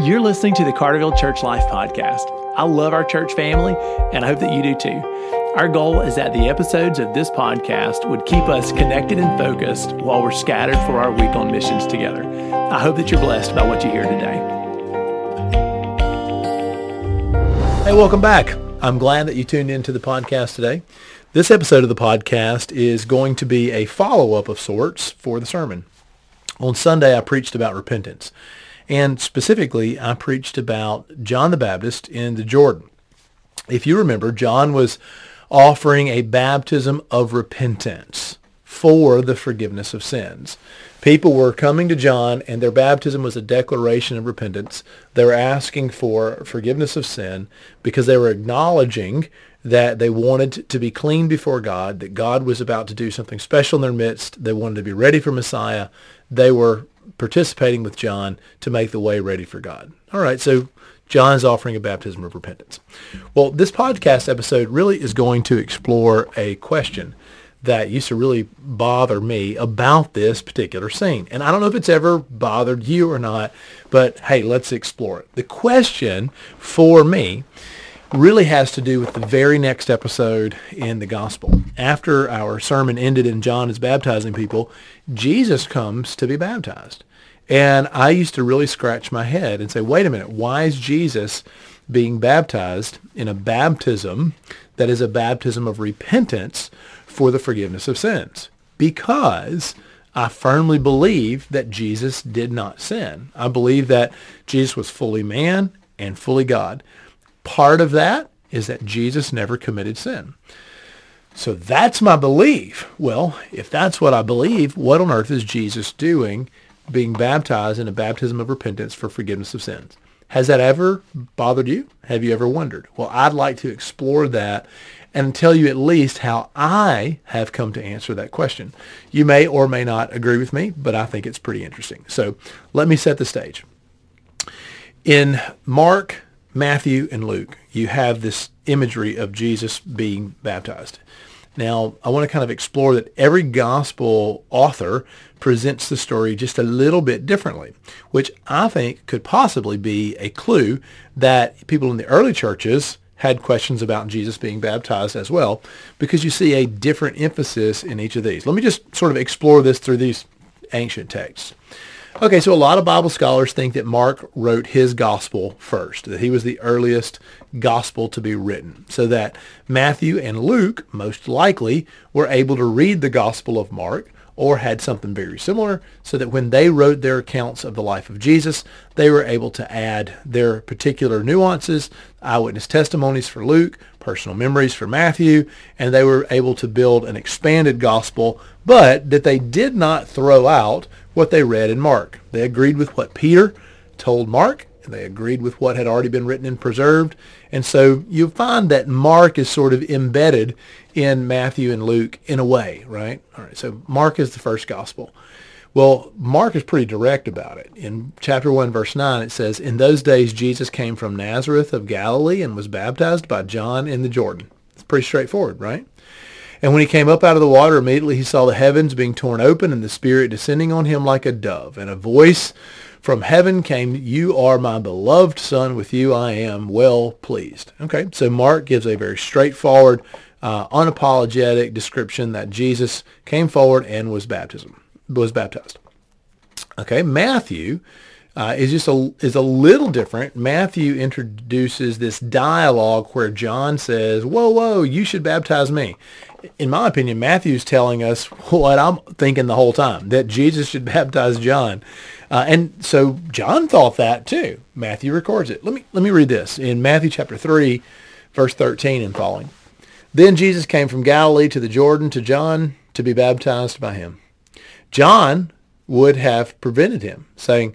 You're listening to the Carterville Church Life Podcast. I love our church family, and I hope that you do too. Our goal is that the episodes of this podcast would keep us connected and focused while we're scattered for our week on missions together. I hope that you're blessed by what you hear today. Hey, welcome back. I'm glad that you tuned into the podcast today. This episode of the podcast is going to be a follow-up of sorts for the sermon. On Sunday, I preached about repentance. And specifically, I preached about John the Baptist in the Jordan. If you remember, John was offering a baptism of repentance for the forgiveness of sins. People were coming to John and their baptism was a declaration of repentance. They were asking for forgiveness of sin because they were acknowledging that they wanted to be clean before God, that God was about to do something special in their midst. They wanted to be ready for Messiah. They were participating with John to make the way ready for God. All right, so John's offering a baptism of repentance. Well, this podcast episode really is going to explore a question that used to really bother me about this particular scene. And I don't know if it's ever bothered you or not, but hey, let's explore it. The question for me really has to do with the very next episode in the gospel. After our sermon ended and John is baptizing people, Jesus comes to be baptized. And I used to really scratch my head and say, wait a minute, why is Jesus being baptized in a baptism that is a baptism of repentance for the forgiveness of sins? Because I firmly believe that Jesus did not sin. I believe that Jesus was fully man and fully God. Part of that is that Jesus never committed sin. So that's my belief. Well, if that's what I believe, what on earth is Jesus doing being baptized in a baptism of repentance for forgiveness of sins. Has that ever bothered you? Have you ever wondered? Well, I'd like to explore that and tell you at least how I have come to answer that question. You may or may not agree with me, but I think it's pretty interesting. So let me set the stage. In Mark, Matthew, and Luke, you have this imagery of Jesus being baptized. Now, I want to kind of explore that every gospel author presents the story just a little bit differently, which I think could possibly be a clue that people in the early churches had questions about Jesus being baptized as well, because you see a different emphasis in each of these. Let me just sort of explore this through these ancient texts. Okay, so a lot of Bible scholars think that Mark wrote his gospel first, that he was the earliest gospel to be written, so that Matthew and Luke most likely were able to read the gospel of Mark or had something very similar so that when they wrote their accounts of the life of Jesus, they were able to add their particular nuances, eyewitness testimonies for Luke, personal memories for Matthew, and they were able to build an expanded gospel, but that they did not throw out what they read in Mark. They agreed with what Peter told Mark, and they agreed with what had already been written and preserved. And so you find that Mark is sort of embedded in Matthew and Luke in a way, right? All right, so Mark is the first gospel. Well, Mark is pretty direct about it. In chapter 1, verse 9, it says, In those days Jesus came from Nazareth of Galilee and was baptized by John in the Jordan. It's pretty straightforward, right? And when he came up out of the water, immediately he saw the heavens being torn open and the Spirit descending on him like a dove. And a voice from heaven came, You are my beloved Son. With you I am well pleased. Okay, so Mark gives a very straightforward, uh, unapologetic description that Jesus came forward and was baptism was baptized. Okay, Matthew uh, is just a is a little different. Matthew introduces this dialogue where John says, "Whoa, whoa, you should baptize me." In my opinion, Matthew's telling us what I'm thinking the whole time that Jesus should baptize John, uh, and so John thought that too. Matthew records it. Let me let me read this in Matthew chapter three, verse thirteen and following. Then Jesus came from Galilee to the Jordan to John to be baptized by him. John would have prevented him, saying,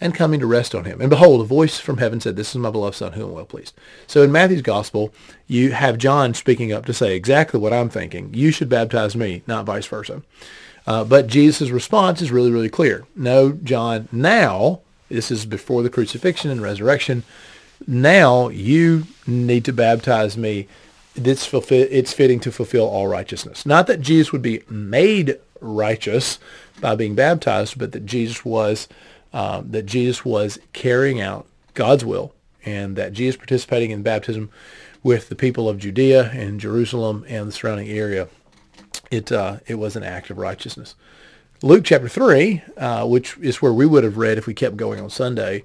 and coming to rest on him. And behold, a voice from heaven said, This is my beloved Son, whom I'm well pleased. So in Matthew's gospel, you have John speaking up to say exactly what I'm thinking. You should baptize me, not vice versa. Uh, but Jesus' response is really, really clear. No, John, now, this is before the crucifixion and resurrection, now you need to baptize me. It's, fulfill, it's fitting to fulfill all righteousness. Not that Jesus would be made righteous by being baptized, but that Jesus was um, that Jesus was carrying out God's will and that Jesus participating in baptism with the people of Judea and Jerusalem and the surrounding area, it, uh, it was an act of righteousness. Luke chapter 3, uh, which is where we would have read if we kept going on Sunday,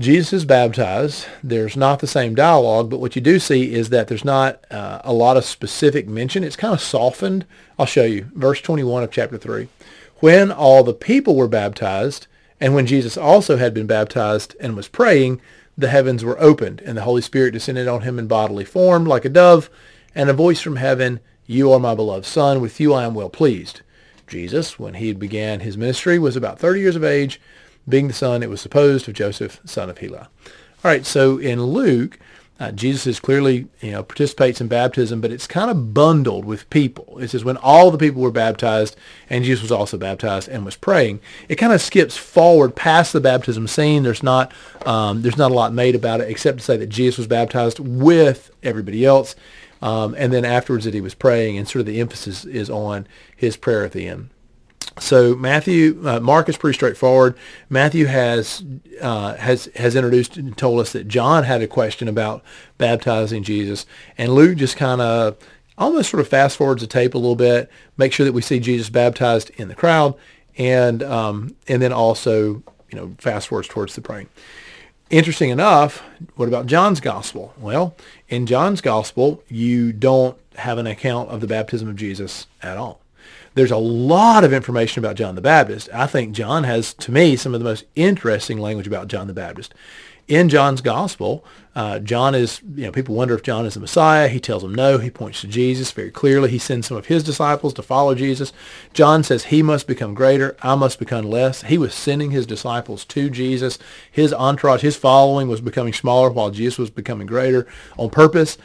Jesus is baptized. There's not the same dialogue, but what you do see is that there's not uh, a lot of specific mention. It's kind of softened. I'll show you. Verse 21 of chapter 3. When all the people were baptized, and when Jesus also had been baptized and was praying, the heavens were opened, and the Holy Spirit descended on him in bodily form like a dove, and a voice from heaven, You are my beloved Son, with you I am well pleased. Jesus, when he began his ministry, was about 30 years of age, being the son, it was supposed, of Joseph, son of Heli. All right, so in Luke, uh, Jesus is clearly, you know, participates in baptism, but it's kind of bundled with people. It says when all the people were baptized, and Jesus was also baptized and was praying. It kind of skips forward past the baptism scene. There's not, um, there's not a lot made about it except to say that Jesus was baptized with everybody else, um, and then afterwards that he was praying, and sort of the emphasis is on his prayer at the end. So Matthew, uh, Mark is pretty straightforward. Matthew has uh, has has introduced and told us that John had a question about baptizing Jesus, and Luke just kind of almost sort of fast forwards the tape a little bit, make sure that we see Jesus baptized in the crowd, and um, and then also you know fast forwards towards the praying. Interesting enough, what about John's gospel? Well, in John's gospel, you don't have an account of the baptism of Jesus at all there's a lot of information about John the Baptist. I think John has, to me, some of the most interesting language about John the Baptist. In John's gospel, uh, John is, you know, people wonder if John is the Messiah. He tells them no. He points to Jesus very clearly. He sends some of his disciples to follow Jesus. John says he must become greater. I must become less. He was sending his disciples to Jesus. His entourage, his following was becoming smaller while Jesus was becoming greater on purpose.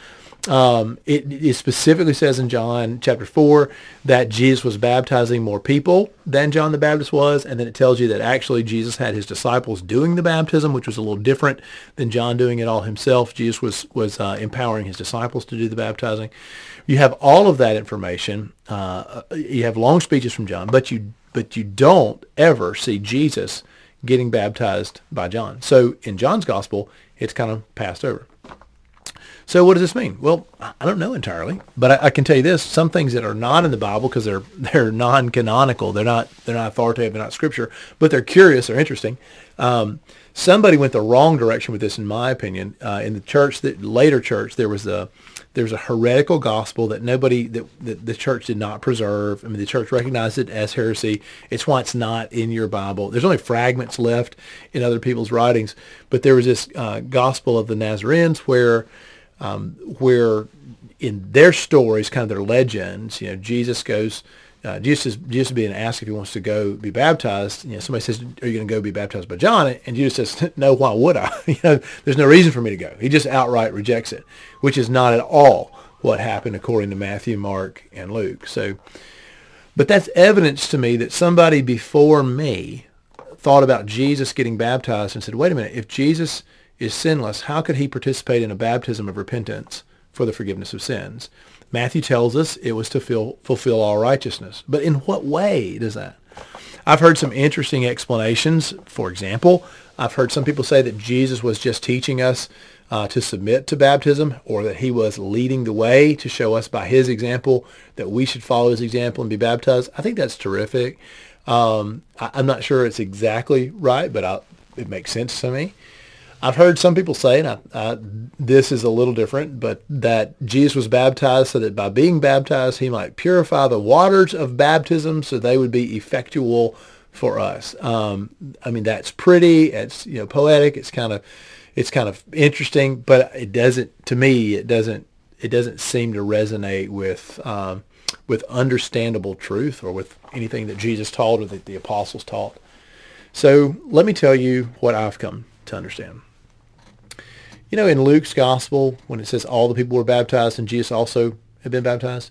Um, it, it, specifically says in John chapter 4 that Jesus was baptizing more people than John the Baptist was, and then it tells you that actually Jesus had his disciples doing the baptism, which was a little different than John doing it all himself. Jesus was, was uh, empowering his disciples to do the baptizing. You have all of that information. Uh, you have long speeches from John, but you, but you don't ever see Jesus getting baptized by John. So in John's gospel, it's kind of passed over. So what does this mean? Well, I don't know entirely, but I, I can tell you this: some things that are not in the Bible because they're they're non-canonical, they're not they're not authoritative, they're not scripture, but they're curious, they're interesting. Um, somebody went the wrong direction with this, in my opinion. Uh, in the church, that later church, there was a there was a heretical gospel that nobody that, that the church did not preserve. I mean, the church recognized it as heresy. It's why it's not in your Bible. There's only fragments left in other people's writings, but there was this uh, gospel of the Nazarenes where um, where in their stories, kind of their legends, you know, Jesus goes, uh, Jesus is Jesus is being asked if he wants to go be baptized. You know, somebody says, "Are you going to go be baptized by John?" And Jesus says, "No. Why would I? you know, there's no reason for me to go." He just outright rejects it, which is not at all what happened according to Matthew, Mark, and Luke. So, but that's evidence to me that somebody before me thought about Jesus getting baptized and said, "Wait a minute, if Jesus." Is sinless, how could he participate in a baptism of repentance for the forgiveness of sins? Matthew tells us it was to fill, fulfill all righteousness. But in what way does that? I've heard some interesting explanations. For example, I've heard some people say that Jesus was just teaching us uh, to submit to baptism or that he was leading the way to show us by his example that we should follow his example and be baptized. I think that's terrific. Um, I, am not sure it's exactly right, but I, it makes sense to me. I've heard some people say, and I, I, this is a little different, but that Jesus was baptized so that by being baptized, he might purify the waters of baptism so they would be effectual for us. Um, I mean, that's pretty. It's you know poetic. It's kind of it's kind of interesting, but it doesn't to me. It doesn't it doesn't seem to resonate with um, with understandable truth or with anything that Jesus taught or that the apostles taught. So let me tell you what I've come to understand. You know, in Luke's gospel, when it says all the people were baptized and Jesus also had been baptized,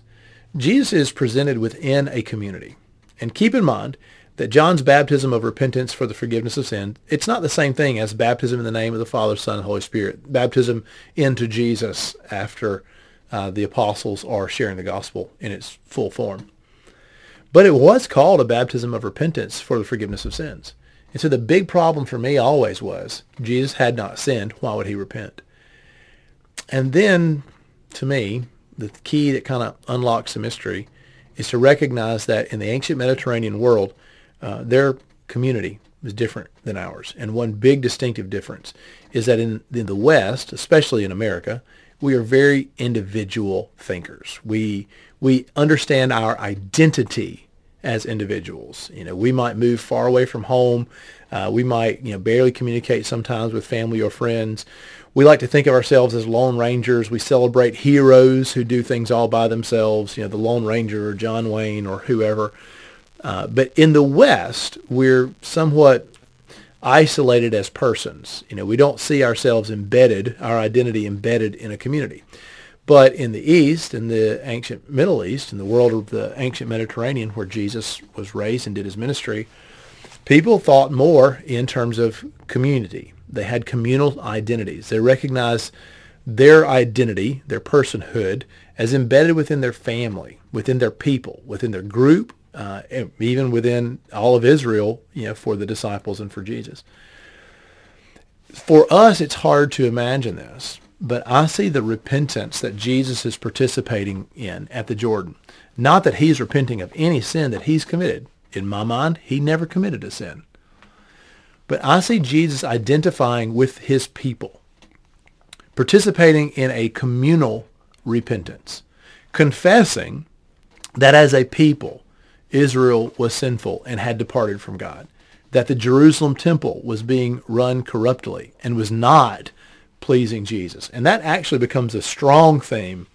Jesus is presented within a community. And keep in mind that John's baptism of repentance for the forgiveness of sin, it's not the same thing as baptism in the name of the Father, Son, and Holy Spirit. Baptism into Jesus after uh, the apostles are sharing the gospel in its full form. But it was called a baptism of repentance for the forgiveness of sins. And so the big problem for me always was Jesus had not sinned. Why would he repent? And then, to me, the key that kind of unlocks the mystery is to recognize that in the ancient Mediterranean world, uh, their community was different than ours. And one big distinctive difference is that in, in the West, especially in America, we are very individual thinkers. We, we understand our identity as individuals. You know, we might move far away from home. Uh, we might, you know, barely communicate sometimes with family or friends. We like to think of ourselves as lone rangers. We celebrate heroes who do things all by themselves. You know, the Lone Ranger or John Wayne or whoever. Uh, but in the West, we're somewhat isolated as persons. You know, we don't see ourselves embedded, our identity embedded in a community. But in the East, in the ancient Middle East, in the world of the ancient Mediterranean where Jesus was raised and did his ministry, people thought more in terms of community. They had communal identities. They recognized their identity, their personhood, as embedded within their family, within their people, within their group, uh, even within all of Israel, you know, for the disciples and for Jesus. For us, it's hard to imagine this, but I see the repentance that Jesus is participating in at the Jordan. Not that he's repenting of any sin that he's committed. In my mind, he never committed a sin. But I see Jesus identifying with his people, participating in a communal repentance, confessing that as a people, Israel was sinful and had departed from God, that the Jerusalem temple was being run corruptly and was not pleasing Jesus. And that actually becomes a strong theme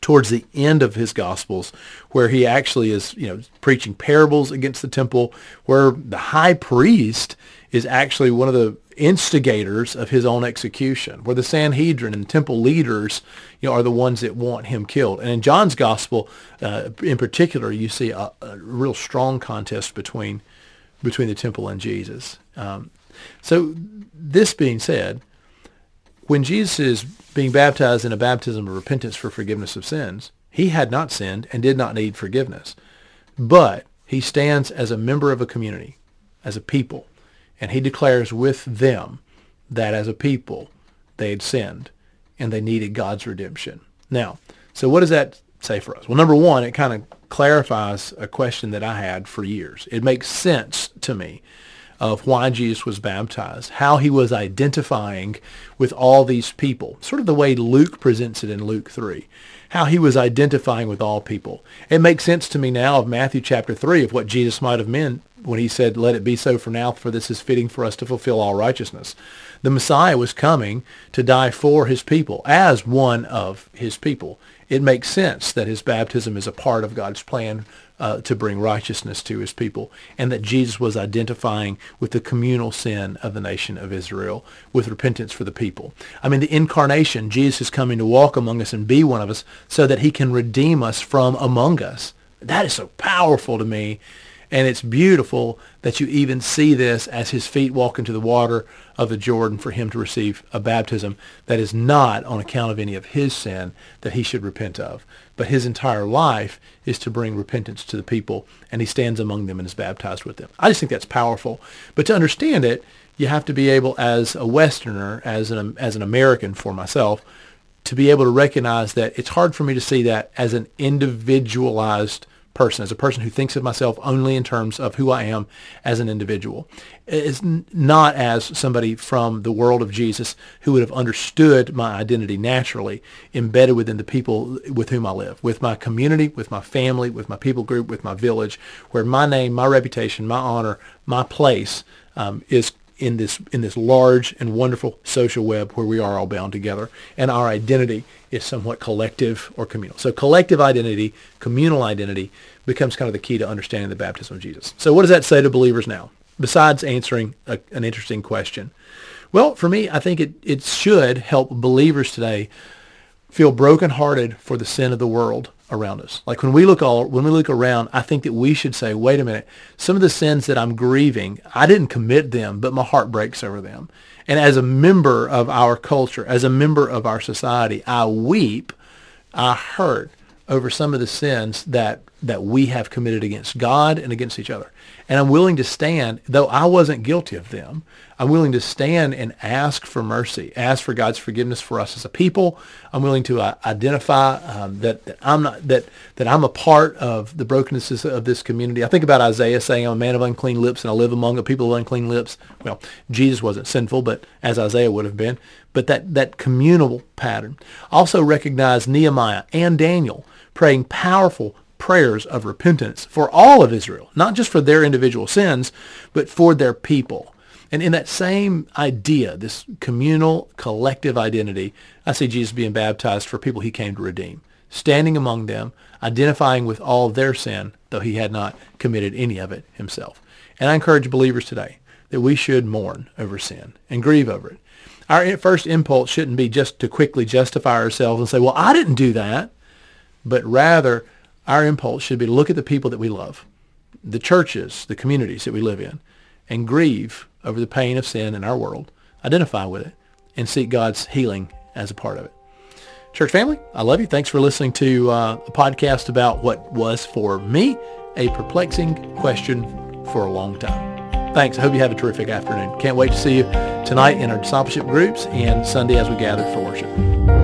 towards the end of his gospels where he actually is, you know, preaching parables against the temple where the high priest is actually one of the instigators of his own execution, where the Sanhedrin and temple leaders, you know, are the ones that want him killed. And in John's gospel, uh, in particular, you see a, a, real strong contest between between the temple and Jesus. Um, so, this being said, when Jesus is being baptized in a baptism of repentance for forgiveness of sins, he had not sinned and did not need forgiveness, but he stands as a member of a community, as a people and he declares with them that as a people they had sinned and they needed God's redemption. Now, so what does that say for us? Well, number one, it kind of clarifies a question that I had for years. It makes sense to me of why Jesus was baptized, how he was identifying with all these people, sort of the way Luke presents it in Luke 3, how he was identifying with all people. It makes sense to me now of Matthew chapter 3 of what Jesus might have meant when he said, let it be so for now, for this is fitting for us to fulfill all righteousness. The Messiah was coming to die for his people as one of his people. It makes sense that his baptism is a part of God's plan uh, to bring righteousness to his people, and that Jesus was identifying with the communal sin of the nation of Israel with repentance for the people. I mean, the incarnation, Jesus is coming to walk among us and be one of us so that he can redeem us from among us. That is so powerful to me and it's beautiful that you even see this as his feet walk into the water of the Jordan for him to receive a baptism that is not on account of any of his sin that he should repent of. But his entire life is to bring repentance to the people, and he stands among them and is baptized with them. I just think that's powerful. But to understand it, you have to be able, as a Westerner, as an, as an American for myself, to be able to recognize that it's hard for me to see that as an individualized person, as a person who thinks of myself only in terms of who I am as an individual. It's not as somebody from the world of Jesus who would have understood my identity naturally, embedded within the people with whom I live, with my community, with my family, with my people group, with my village, where my name, my reputation, my honor, my place um, is in this in this large and wonderful social web where we are all bound together and our identity is somewhat collective or communal. So collective identity, communal identity becomes kind of the key to understanding the baptism of Jesus. So what does that say to believers now? Besides answering a, an interesting question. Well, for me, I think it, it should help believers today feel brokenhearted for the sin of the world around us. Like when we look all when we look around, I think that we should say, wait a minute, some of the sins that I'm grieving, I didn't commit them, but my heart breaks over them. And as a member of our culture, as a member of our society, I weep, I hurt over some of the sins that that we have committed against God and against each other. And I'm willing to stand, though I wasn't guilty of them, I'm willing to stand and ask for mercy, ask for God's forgiveness for us as a people. I'm willing to uh, identify um, that, that I'm not that that I'm a part of the brokennesses of this community. I think about Isaiah saying, "I'm a man of unclean lips, and I live among a people of unclean lips." Well, Jesus wasn't sinful, but as Isaiah would have been. But that that communal pattern. Also recognize Nehemiah and Daniel praying powerful prayers of repentance for all of Israel, not just for their individual sins, but for their people. And in that same idea, this communal, collective identity, I see Jesus being baptized for people he came to redeem, standing among them, identifying with all their sin, though he had not committed any of it himself. And I encourage believers today that we should mourn over sin and grieve over it. Our first impulse shouldn't be just to quickly justify ourselves and say, well, I didn't do that. But rather, our impulse should be to look at the people that we love, the churches, the communities that we live in, and grieve over the pain of sin in our world, identify with it, and seek God's healing as a part of it. Church family, I love you. Thanks for listening to uh, a podcast about what was for me a perplexing question for a long time. Thanks. I hope you have a terrific afternoon. Can't wait to see you tonight in our discipleship groups and Sunday as we gather for worship.